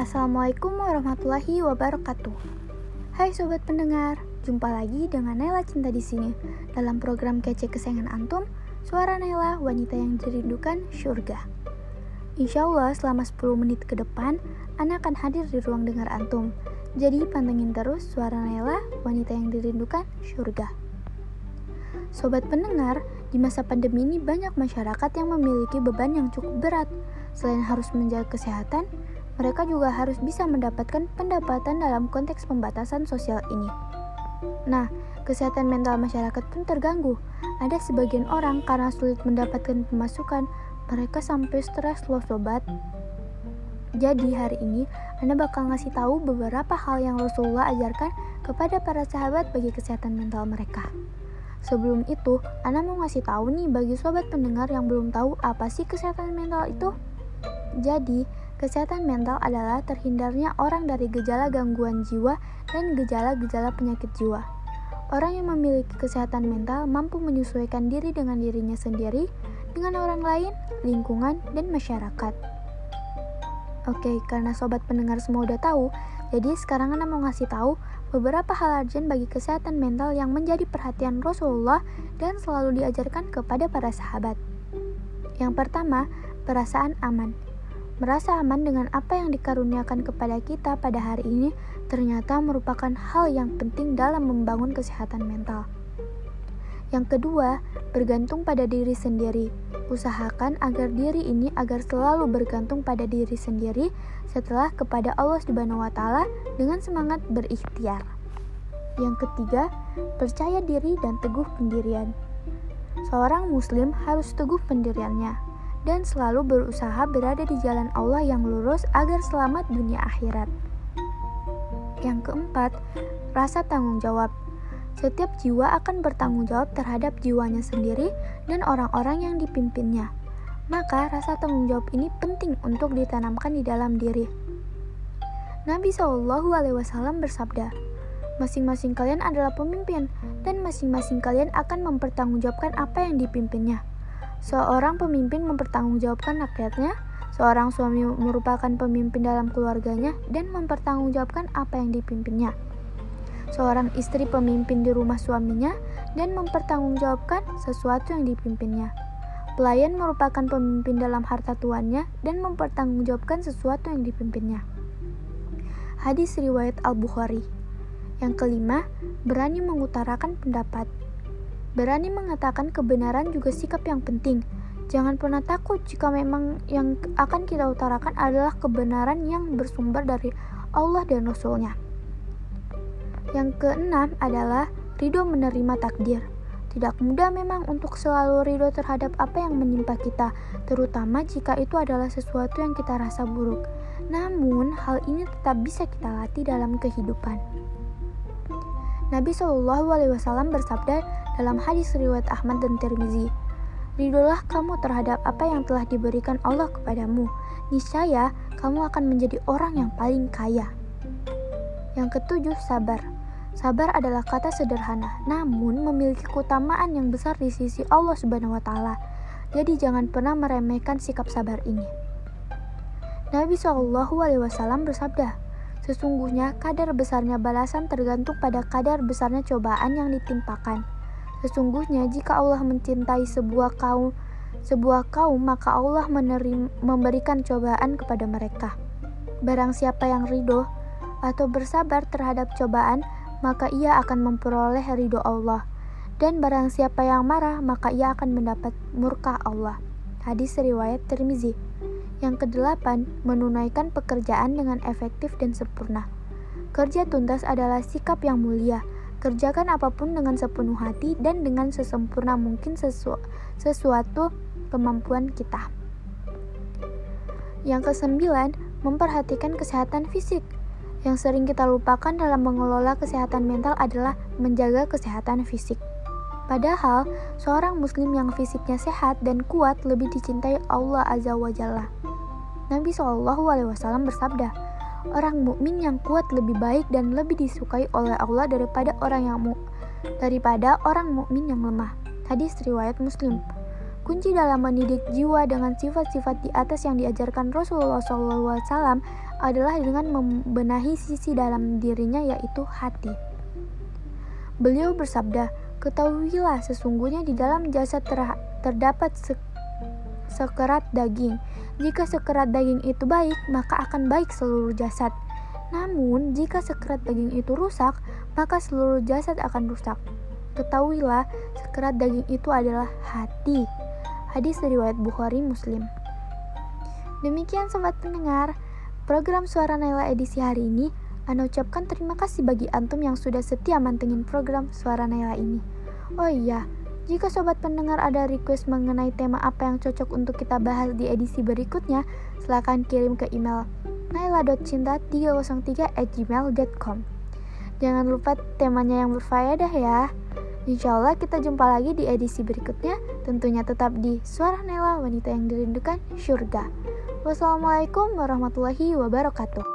Assalamualaikum warahmatullahi wabarakatuh. Hai sobat pendengar, jumpa lagi dengan Nela Cinta di sini dalam program kece kesayangan antum, Suara Nela, wanita yang dirindukan surga. Insya Allah selama 10 menit ke depan, Ana akan hadir di ruang dengar antum. Jadi pantengin terus suara Nela, wanita yang dirindukan surga. Sobat pendengar, di masa pandemi ini banyak masyarakat yang memiliki beban yang cukup berat. Selain harus menjaga kesehatan, mereka juga harus bisa mendapatkan pendapatan dalam konteks pembatasan sosial ini. Nah, kesehatan mental masyarakat pun terganggu. Ada sebagian orang karena sulit mendapatkan pemasukan, mereka sampai stres loh sobat. Jadi hari ini Anda bakal ngasih tahu beberapa hal yang Rasulullah ajarkan kepada para sahabat bagi kesehatan mental mereka. Sebelum itu, Anda mau ngasih tahu nih bagi sobat pendengar yang belum tahu apa sih kesehatan mental itu. Jadi, Kesehatan mental adalah terhindarnya orang dari gejala gangguan jiwa dan gejala-gejala penyakit jiwa. Orang yang memiliki kesehatan mental mampu menyesuaikan diri dengan dirinya sendiri, dengan orang lain, lingkungan, dan masyarakat. Oke, karena sobat pendengar semua udah tahu, jadi sekarang Anda mau ngasih tahu beberapa hal urgent bagi kesehatan mental yang menjadi perhatian Rasulullah dan selalu diajarkan kepada para sahabat. Yang pertama, perasaan aman. Merasa aman dengan apa yang dikaruniakan kepada kita pada hari ini ternyata merupakan hal yang penting dalam membangun kesehatan mental. Yang kedua, bergantung pada diri sendiri. Usahakan agar diri ini agar selalu bergantung pada diri sendiri setelah kepada Allah Subhanahu wa taala dengan semangat berikhtiar. Yang ketiga, percaya diri dan teguh pendirian. Seorang muslim harus teguh pendiriannya, dan selalu berusaha berada di jalan Allah yang lurus agar selamat dunia akhirat. Yang keempat, rasa tanggung jawab. Setiap jiwa akan bertanggung jawab terhadap jiwanya sendiri dan orang-orang yang dipimpinnya. Maka rasa tanggung jawab ini penting untuk ditanamkan di dalam diri. Nabi Shallallahu Alaihi Wasallam bersabda, masing-masing kalian adalah pemimpin dan masing-masing kalian akan mempertanggungjawabkan apa yang dipimpinnya. Seorang pemimpin mempertanggungjawabkan rakyatnya, seorang suami merupakan pemimpin dalam keluarganya dan mempertanggungjawabkan apa yang dipimpinnya. Seorang istri pemimpin di rumah suaminya dan mempertanggungjawabkan sesuatu yang dipimpinnya. Pelayan merupakan pemimpin dalam harta tuannya dan mempertanggungjawabkan sesuatu yang dipimpinnya. Hadis riwayat Al-Bukhari. Yang kelima, berani mengutarakan pendapat. Berani mengatakan kebenaran juga sikap yang penting. Jangan pernah takut jika memang yang akan kita utarakan adalah kebenaran yang bersumber dari Allah dan Rasulnya. Yang keenam adalah ridho menerima takdir. Tidak mudah memang untuk selalu ridho terhadap apa yang menimpa kita, terutama jika itu adalah sesuatu yang kita rasa buruk. Namun, hal ini tetap bisa kita latih dalam kehidupan. Nabi Shallallahu Alaihi Wasallam bersabda, dalam hadis riwayat Ahmad dan Tirmizi. Ridolah kamu terhadap apa yang telah diberikan Allah kepadamu. Niscaya kamu akan menjadi orang yang paling kaya. Yang ketujuh, sabar. Sabar adalah kata sederhana, namun memiliki keutamaan yang besar di sisi Allah Subhanahu wa taala. Jadi jangan pernah meremehkan sikap sabar ini. Nabi Shallallahu alaihi wasallam bersabda, Sesungguhnya kadar besarnya balasan tergantung pada kadar besarnya cobaan yang ditimpakan. Sesungguhnya jika Allah mencintai sebuah kaum sebuah kaum maka Allah menerim, memberikan cobaan kepada mereka. Barang siapa yang ridho atau bersabar terhadap cobaan, maka ia akan memperoleh ridho Allah. Dan barang siapa yang marah, maka ia akan mendapat murka Allah. Hadis riwayat Tirmizi. Yang kedelapan, menunaikan pekerjaan dengan efektif dan sempurna. Kerja tuntas adalah sikap yang mulia, Kerjakan apa pun dengan sepenuh hati dan dengan sesempurna mungkin sesu sesuatu kemampuan kita. Yang kesembilan, memperhatikan kesehatan fisik. Yang sering kita lupakan dalam mengelola kesehatan mental adalah menjaga kesehatan fisik. Padahal, seorang muslim yang fisiknya sehat dan kuat lebih dicintai Allah Azza wa Jalla. Nabi Shallallahu wasallam bersabda, orang mukmin yang kuat lebih baik dan lebih disukai oleh Allah daripada orang yang mu daripada orang mukmin yang lemah. Hadis riwayat Muslim. Kunci dalam mendidik jiwa dengan sifat-sifat di atas yang diajarkan Rasulullah SAW adalah dengan membenahi sisi dalam dirinya yaitu hati. Beliau bersabda, Ketahuilah sesungguhnya di dalam jasad ter terdapat sekerat daging. Jika sekerat daging itu baik, maka akan baik seluruh jasad. Namun, jika sekerat daging itu rusak, maka seluruh jasad akan rusak. Ketahuilah, sekerat daging itu adalah hati. Hadis riwayat Bukhari Muslim. Demikian sobat pendengar, program Suara Naila edisi hari ini Ana ucapkan terima kasih bagi antum yang sudah setia mantengin program Suara Naila ini. Oh iya, jika sobat pendengar ada request mengenai tema apa yang cocok untuk kita bahas di edisi berikutnya, silahkan kirim ke email naila.cinta303 at gmail.com Jangan lupa temanya yang berfaedah ya. Insya Allah kita jumpa lagi di edisi berikutnya, tentunya tetap di Suara Naila Wanita yang Dirindukan Surga. Wassalamualaikum warahmatullahi wabarakatuh.